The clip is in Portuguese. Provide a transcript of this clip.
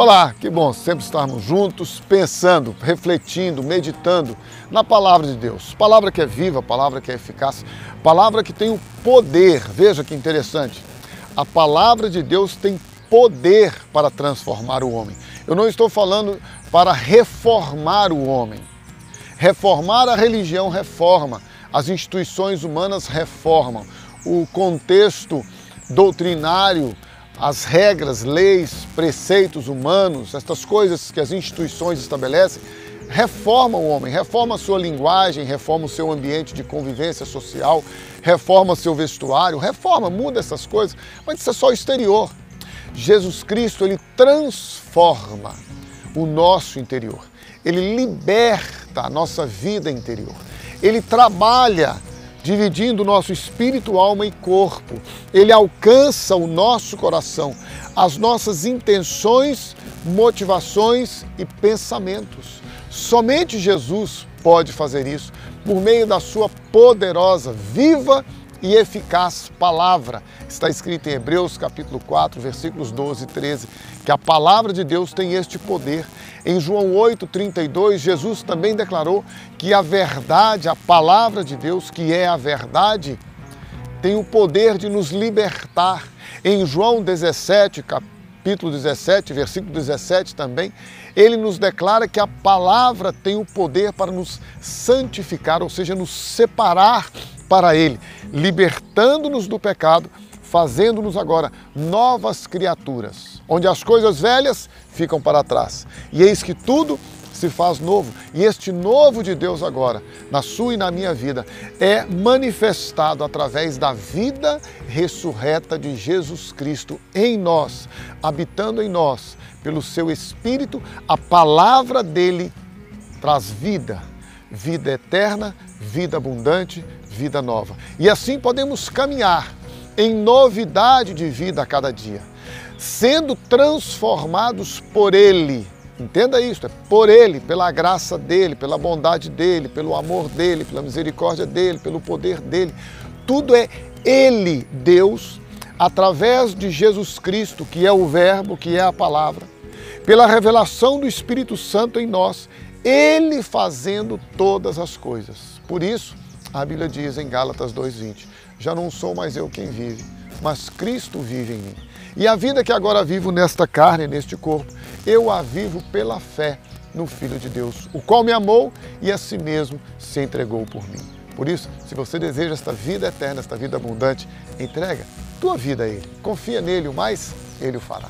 Olá, que bom sempre estarmos juntos, pensando, refletindo, meditando na palavra de Deus. Palavra que é viva, palavra que é eficaz, palavra que tem o poder. Veja que interessante. A palavra de Deus tem poder para transformar o homem. Eu não estou falando para reformar o homem. Reformar a religião reforma, as instituições humanas reformam, o contexto doutrinário as regras, leis, preceitos humanos, estas coisas que as instituições estabelecem, reforma o homem, reforma a sua linguagem, reforma o seu ambiente de convivência social, reforma seu vestuário, reforma, muda essas coisas, mas isso é só o exterior. Jesus Cristo, ele transforma o nosso interior. Ele liberta a nossa vida interior. Ele trabalha dividindo o nosso espírito, alma e corpo. Ele alcança o nosso coração, as nossas intenções, motivações e pensamentos. Somente Jesus pode fazer isso por meio da sua poderosa, viva e eficaz palavra. Está escrito em Hebreus capítulo 4, versículos 12 e 13, que a palavra de Deus tem este poder. Em João 8, 32, Jesus também declarou que a verdade, a palavra de Deus, que é a verdade, tem o poder de nos libertar. Em João 17, capítulo 17, versículo 17 também, ele nos declara que a palavra tem o poder para nos santificar, ou seja, nos separar para Ele, libertando-nos do pecado, fazendo-nos agora novas criaturas, onde as coisas velhas ficam para trás. E eis que tudo se faz novo. E este novo de Deus agora, na sua e na minha vida, é manifestado através da vida ressurreta de Jesus Cristo em nós, habitando em nós, pelo seu Espírito, a palavra dele traz vida, vida eterna, vida abundante, vida nova. E assim podemos caminhar em novidade de vida a cada dia, sendo transformados por Ele. Entenda isso, é por Ele, pela graça dEle, pela bondade dEle, pelo amor dEle, pela misericórdia dEle, pelo poder dEle. Tudo é Ele, Deus, através de Jesus Cristo, que é o Verbo, que é a palavra, pela revelação do Espírito Santo em nós, Ele fazendo todas as coisas. Por isso, a Bíblia diz em Gálatas 2,20: Já não sou mais eu quem vive, mas Cristo vive em mim. E a vida que agora vivo nesta carne, neste corpo, eu a vivo pela fé no Filho de Deus, o qual me amou e a si mesmo se entregou por mim. Por isso, se você deseja esta vida eterna, esta vida abundante, entrega tua vida a Ele. Confia nele, o mais Ele o fará.